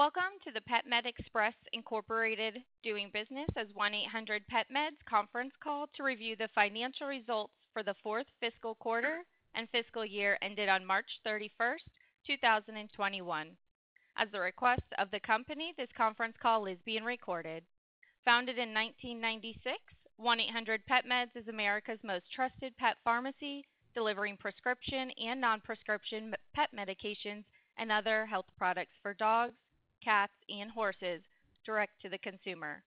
Welcome to the PetMed Express, Incorporated doing business as 1-800-PetMeds conference call to review the financial results for the fourth fiscal quarter and fiscal year ended on March 31st, 2021. At the request of the company, this conference call is being recorded. Founded in 1996, 1-800-PetMeds is America's most trusted pet pharmacy, delivering prescription and non-prescription pet medications and other health products for dogs, cats, and horses direct to the consumer.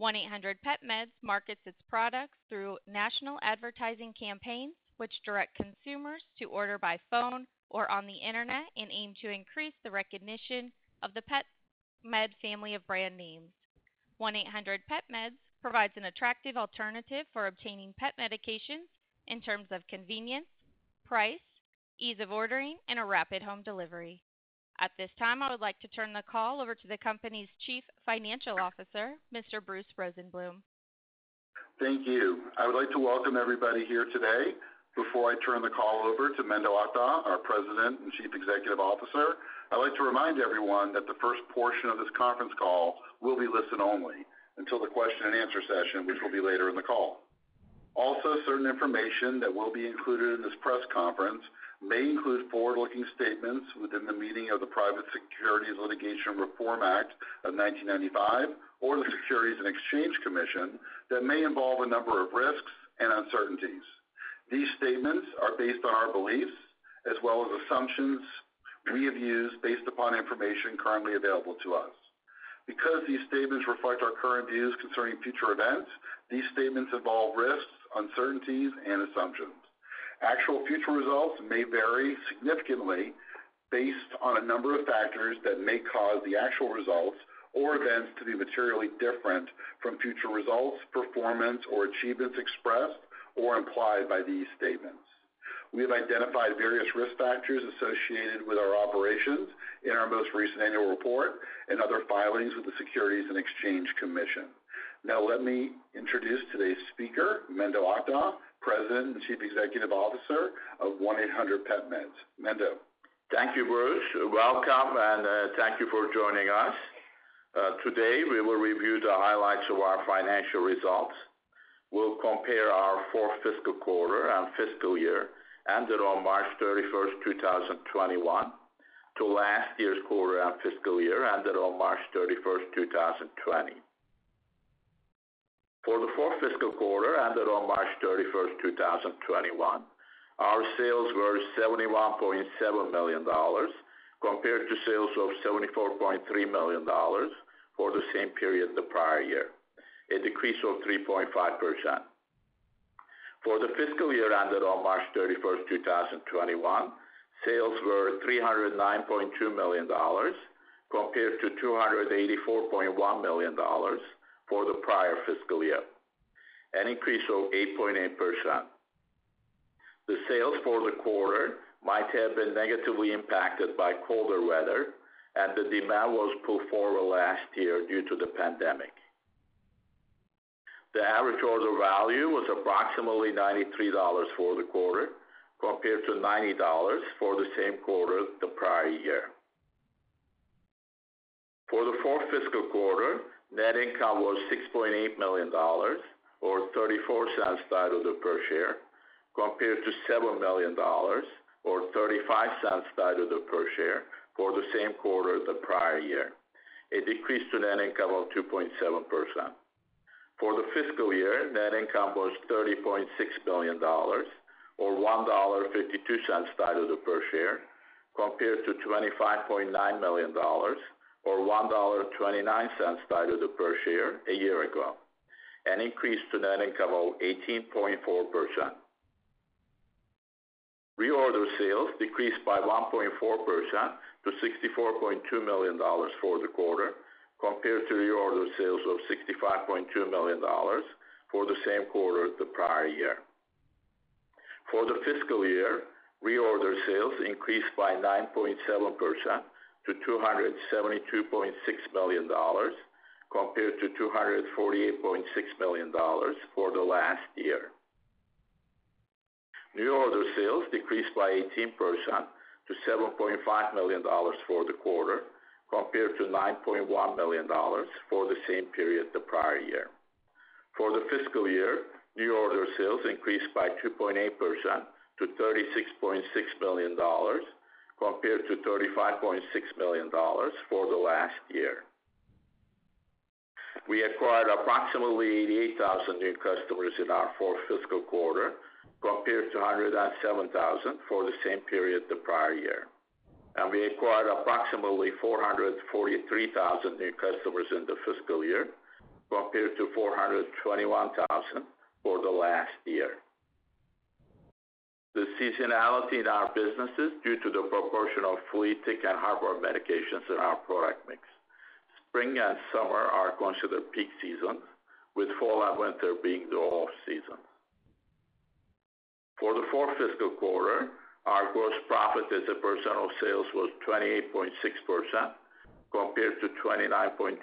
1-800-PetMeds markets its products through national advertising campaigns, which direct consumers to order by phone or on the internet and aim to increase the recognition of the PetMed family of brand names. 1-800-PetMeds provides an attractive alternative for obtaining pet medications in terms of convenience, price, ease of ordering, and a rapid home delivery. At this time, I would like to turn the call over to the company's Chief Financial Officer, Mr. Bruce Rosenbloom. Thank you. I would like to welcome everybody here today. Before I turn the call over to Menderes Akdag, our President and Chief Executive Officer, I'd like to remind everyone that the first portion of this conference call will be listen only until the question and answer session, which will be later in the call. Also, certain information that will be included in this press conference may include forward-looking statements within the meaning of the Private Securities Litigation Reform Act of 1995 or the Securities and Exchange Commission that may involve a number of risks and uncertainties. These statements are based on our beliefs as well as assumptions we have used based upon information currently available to us. Because these statements reflect our current views concerning future events, these statements involve risks, uncertainties, and assumptions. Actual future results may vary significantly based on a number of factors that may cause the actual results or events to be materially different from future results, performance, or achievements expressed or implied by these statements. We have identified various risk factors associated with our operations in our most recent annual report and other filings with the Securities and Exchange Commission. Now let me introduce today's speaker, Menderes Akdag, President and Chief Executive Officer of 1-800-PetMeds. Mendo. Thank you, Bruce. Welcome, and uh, thank you for joining us. Uh, today, we will review the highlights of our financial results. We'll compare our fourth fiscal quarter and fiscal year ended on March 31st, 2021 to last year's quarter and fiscal year ended on March 31st, 2020. For the fourth fiscal quarter ended on March 31st, 2021, our sales were $71.7 million compared to sales of $74.3 million for the same period the prior year, a decrease of 3.5%. For the fiscal year ended on March 31st, 2021, sales were $309.2 million compared to $284.1 million for the prior fiscal year, an increase of 8.8%. The sales for the quarter might have been negatively impacted by colder weather, and the demand was pulled forward last year due to the pandemic. The average order value was approximately $93 for the quarter compared to $90 for the same quarter the prior year. For the fourth fiscal quarter, net income was $6.8 million, or $0.34 diluted per share, compared to $7 million, or $0.35 diluted per share for the same quarter the prior year, a decrease to net income of 2.7%. For the fiscal year, net income was $30.6 million, or $1.52 diluted per share, compared to $25.9 million, or $1.29 diluted per share a year ago, an increase to net income of 18.4%. Reorder sales decreased by 1.4% to $64.2 million for the quarter, compared to reorder sales of $65.2 million for the same quarter the prior year. For the fiscal year, reorder sales increased by 9.7% to $272.6 million, compared to $248.6 million for the last year. New order sales decreased by 18% to $7.5 million for the quarter, compared to $9.1 million for the same period the prior year. For the fiscal year, new order sales increased by 2.8% to $36.6 million, compared to $35.6 million for the last year. We acquired approximately 88,000 new customers in our fourth fiscal quarter, compared to 107,000 for the same period the prior year. And we acquired approximately 443,000 new customers in the fiscal year, compared to 421,000 for the last year. The seasonality in our businesses due to the proportion of flea, tick, and heartworm medications in our product mix. Spring and summer are considered peak seasons, with fall and winter being the off-season. For the fourth fiscal quarter, our gross profit as a percent of sales was 28.6%, compared to 29.2%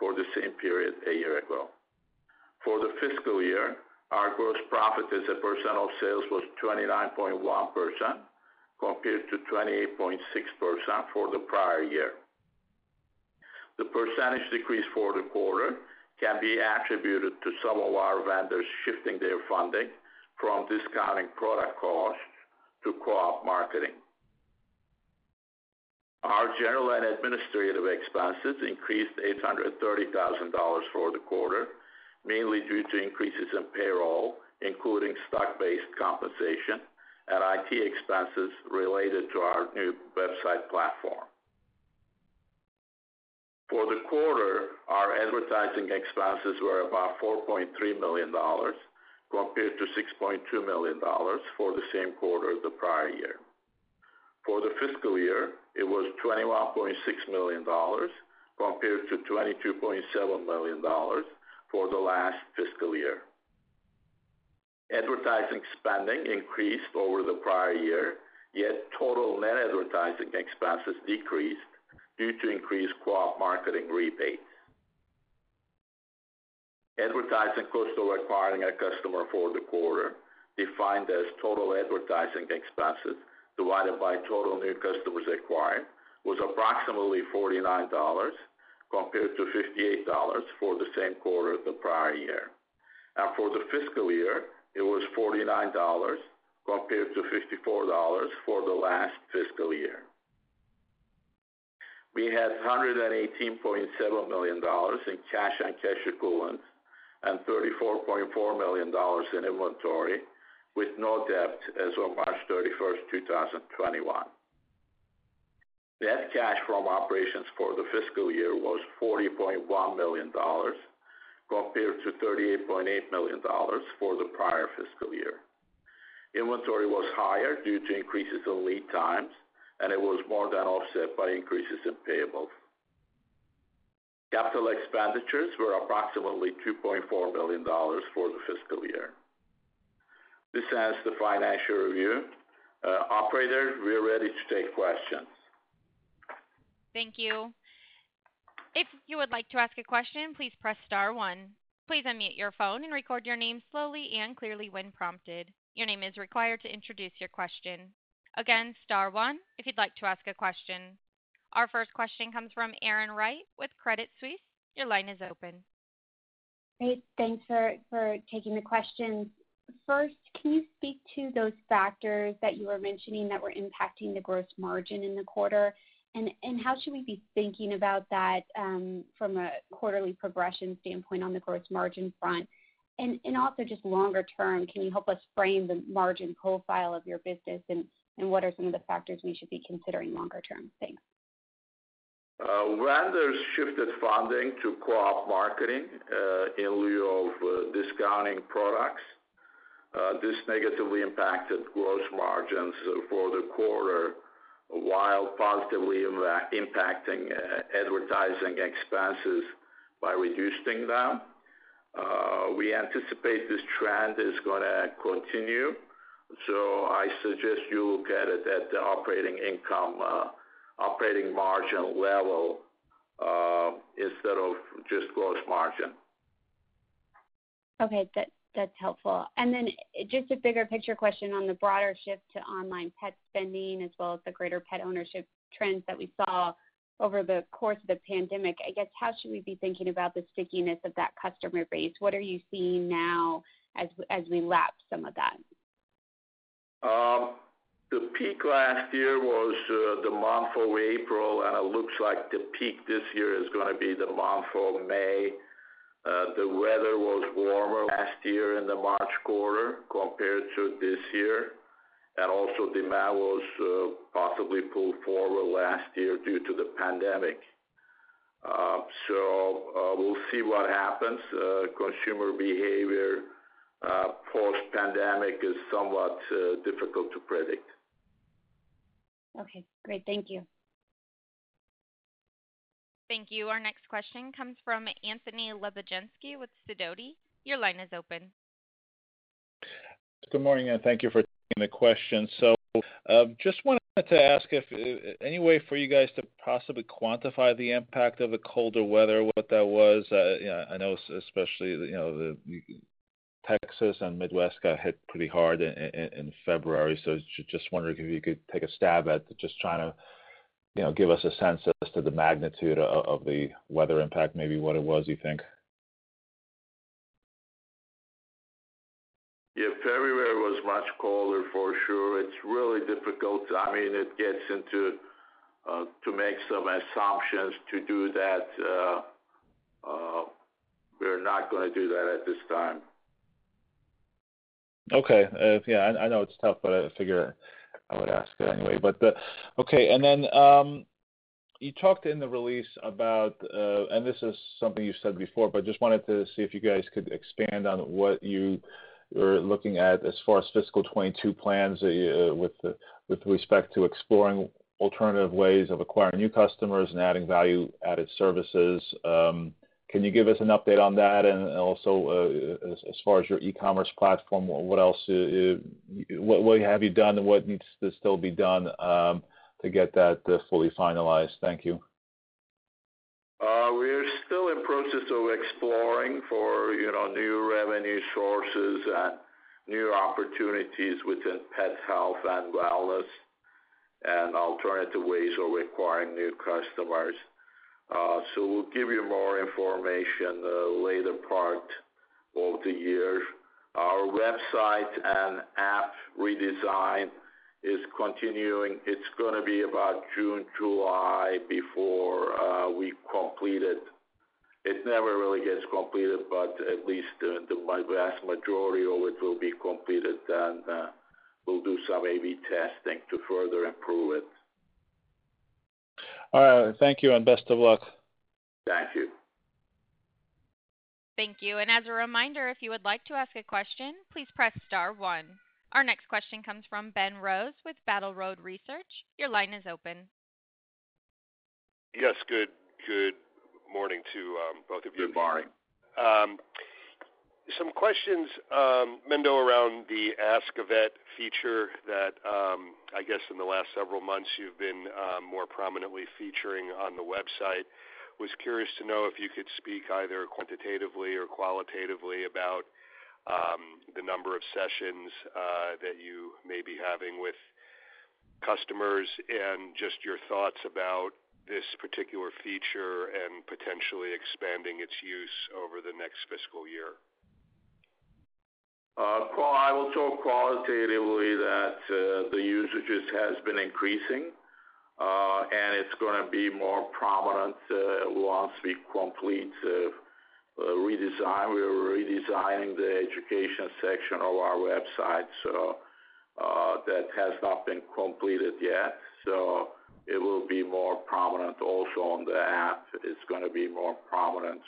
for the same period a year ago. For the fiscal year, our gross profit as a percent of sales was 29.1%, compared to 28.6% for the prior year. The percentage decrease for the quarter can be attributed to some of our vendors shifting their funding from discounting product costs to co-op marketing. Our general and administrative expenses increased $830,000 for the quarter, mainly due to increases in payroll, including stock-based compensation and IT expenses related to our new website platform. For the quarter, our advertising expenses were about $4.3 million, compared to $6.2 million for the same quarter the prior year. For the fiscal year, it was $21.6 million, compared to $22.7 million for the last fiscal year. Advertising spending increased over the prior year, yet total net advertising expenses decreased due to increased co-op marketing rebates. Advertising cost of acquiring a customer for the quarter, defined as total advertising expenses divided by total new customers acquired, was approximately $49, compared to $58 for the same quarter the prior year. And for the fiscal year, it was $49 compared to $54 for the last fiscal year. We had $118.7 million in cash and cash equivalents and $34.4 million in inventory, with no debt as of March 31st, 2021. Net cash from operations for the fiscal year was $40.1 million, compared to $38.8 million for the prior fiscal year. Inventory was higher due to increases in lead times, and it was more than offset by increases in payables. Capital expenditures were approximately $2.4 million for the fiscal year. This ends the financial review. Uh, operator, we are ready to take questions. Thank you. If you would like to ask a question, please press star one. Please unmute your phone and record your name slowly and clearly when prompted. Your name is required to introduce your question. Again, star one if you'd like to ask a question. Our first question comes from Erin Wright with Credit Suisse. Your line is open. Great. Thanks for taking the questions. First, can you speak to those factors that you were mentioning that were impacting the gross margin in the quarter? And how should we be thinking about that um, from a quarterly progression standpoint on the gross margin front? And also just longer term, can you help us frame the margin profile of your business, and what are some of the factors we should be considering longer term? Thanks. Uh, Vendors shifted funding to co-op marketing uh, in lieu of uh, discounting products. This negatively impacted gross margins for the quarter, while positively impacting uh, advertising expenses by reducing them. Uh, we anticipate this trend is going to continue, so I suggest you look at it at the operating income, uh, operating margin level, instead of just gross margin. Okay. That's helpful. And then uh just a bigger picture question on the broader shift to online pet spending, as well as the greater pet ownership trends that we saw over the course of the pandemic. I guess, how should we be thinking about the stickiness of that customer base? What are you seeing now as we lap some of that? Um, the peak last year was uh, the month of April, and it looks like the peak this year is gonna be the month of May. Uh, the weather was warmer last year in the March quarter compared to this year, and also demand was uh, possibly pulled forward last year due to the pandemic. Uh, so, uh, we'll see what happens. Uh, consumer behavior post-pandemic is somewhat difficult to predict. Okay, great. Thank you. Thank you. Our next question comes from Anthony Lebiedzinski with Sidoti. Your line is open. Good morning, and thank you for taking the question. Uh, just wanted to ask if uh, any way for you guys to possibly quantify the impact of the colder weather, what that was. Uh, I know especially, you know, the Texas and Midwest got hit pretty hard in February. So, just wondering if you could take a stab at just trying to, you know, give us a sense as to the magnitude of the weather impact, maybe what it was, you think. Yeah, February was much colder for sure. It's really difficult. I mean, it gets into uh, to make some assumptions to do that. Uh, uh, we're not gonna do that at this time. Okay. Yeah, I know it's tough, but I figure I would ask anyway. But Okay. and then um, You talked in the release about, uh, and this is something you said before, but just wanted to see if you guys could expand on what you are looking at as far as fiscal 22 plans uh, with respect to exploring alternative ways of acquiring new customers and adding value-added services. Um, can you give us an update on that? And also, uh, as far as your e-commerce platform, what else uh, what have you done and what needs to still be done um, to get that uh, fully finalized? Thank you. We're still in process of exploring for, you know, new revenue sources and new opportunities within pet health and wellness and alternative ways of acquiring new customers. Uh, so we'll give you more information the later part of the year. Our website and app redesign is continuing. It's gonna be about June, July before uh, we complete it. It never really gets completed, but at least the vast majority of it will be completed, and uh, we'll do some A/B testing to further improve it. All right. Thank you, and best of luck. Thank you. Thank you. And as a reminder, if you would like to ask a question, please press star one. Our next question comes from Ben Rose with Battle Road Research. Your line is open. Yes. Good morning to um, both of you. Good morning. Some questions, um, Mendo, around the Ask a Vet feature that um, I guess in the last several months you've been um, more prominently featuring on the website. Was curious to know if you could speak either quantitatively or qualitatively about the number of sessions uh, that you may be having with customers and just your thoughts about this particular feature and potentially expanding its use over the next fiscal year. Uh, I will talk qualitatively that uh, the usages has been increasing, uh, and it's gonna be more prominent once we complete redesign. We're redesigning the education section of our website, so that has not been completed yet. So It will be more prominent also on the app. It's gonna be more prominent.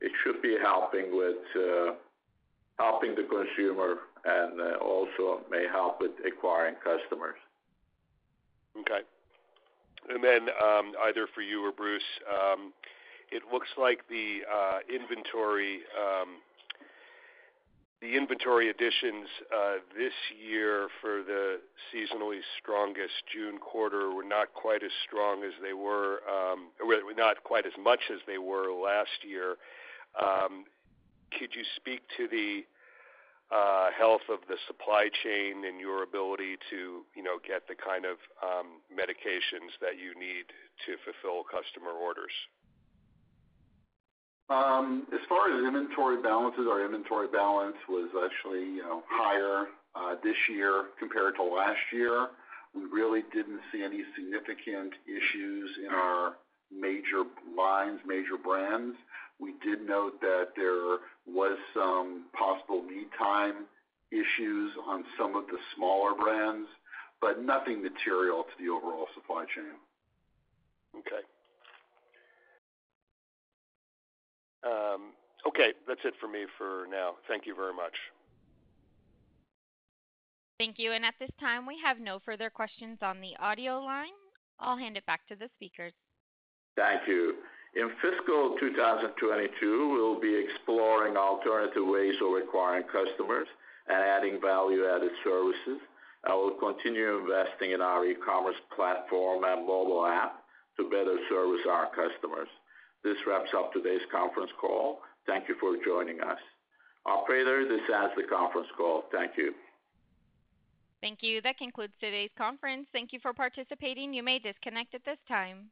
It should be helping with uh, helping the consumer and uh, also may help with acquiring customers. Okay. and then um, Either for you or Bruce, um, it looks like the uh, inventory um, the inventory additions this year for the seasonally strongest June quarter were not quite as strong as they were, not quite as much as they were last year. Um, could you speak to the uh, health of the supply chain and your ability to, you know, get the kind of um, medications that you need to fulfill customer orders? Um, as far as inventory balances, our inventory balance was actually, you know, higher uh, this year compared to last year. We really didn't see any significant issues in our major lines, major brands. We did note that there was some possible lead time issues on some of the smaller brands, but nothing material to the overall supply chain. Okay. Um, okay, that's it for me for now. Thank you very much. Thank you. And at this time, we have no further questions on the audio line. I'll hand it back to the speakers. Thank you. In fiscal 2022, we'll be exploring alternative ways of acquiring customers and adding value-added services. We'll continue investing in our e-commerce platform and mobile app to better service our customers. This wraps up today's conference call. Thank you for joining us. Operator, this ends the conference call. Thank you. Thank you. That concludes today's conference. Thank you for participating. You may disconnect at this time.